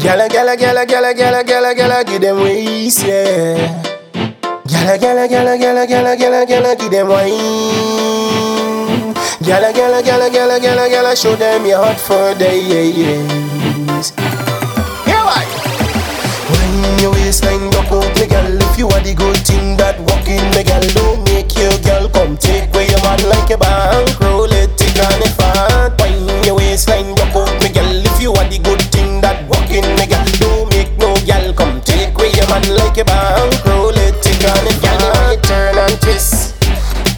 Gala, gala, gala, gala, gala, gala, gala, give them waist, yeah. Gala, gala, gala, gala, gala, gala, gala, give them wine. Gala, gala, gala, gala, gala, gala, show them your hot for days. Yeah, why? When your waistline rock out, girl, if you are the good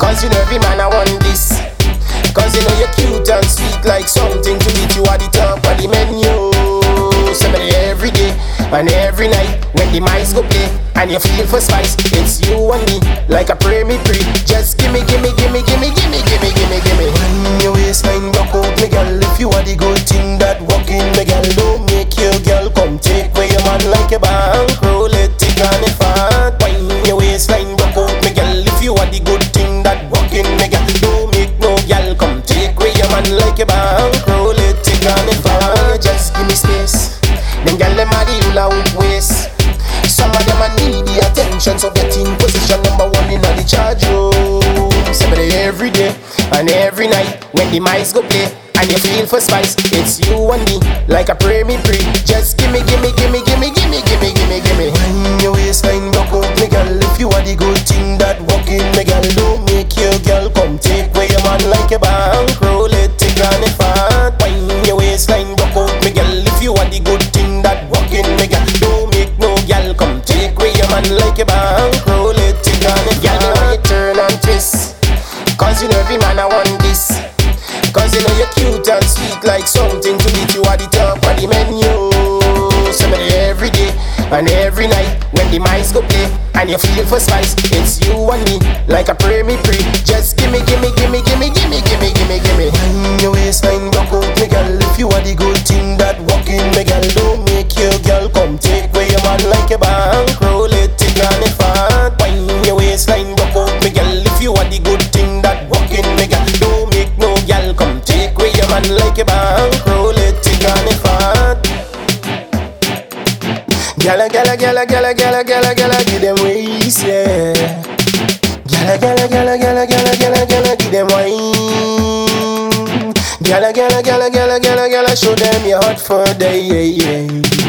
cause you know every man I want this. Cause you know you're cute and sweet like something to eat you at the top of the menu. Somebody every day and every night when the mice go play and you feel for spice, it's you and me like a pray me pre. Just gimme, gimme, gimme, gimme, gimme, gimme, gimme, gimme. When your waistline rock out, me girl, if you are the good thing that walking, me girl, when the mice go play and you feel for spice, it's you and me like a pray me pre. Just gimme, gimme, gimme, gimme, gimme, gimme, gimme, gimme. When your waistline rock out, me girl, if you are the good thing that walking, me girl, don't make your girl come take away your man like a bank, roll it, take on it fat. When your waistline rock out, me girl, if you are the good thing that walking, me girl, don't make no girl come take away your man like a bank, roll it, take on it fat. Girl, you turn and twist, cause you know every man I want. Cause you know you're cute and sweet like something to eat you at the top of the menu. Somebody every day and every night when the mice go play and you feel for spice, it's you and me like a pray me pray. Just Gala, gala, gala, gala, gala, gala, gala, give them waist, yeah. Gala, gala, gala, gala, gala, gala, gala, give them wine. Gala, gala, gala, gala, gala, gala, show them your hot for days.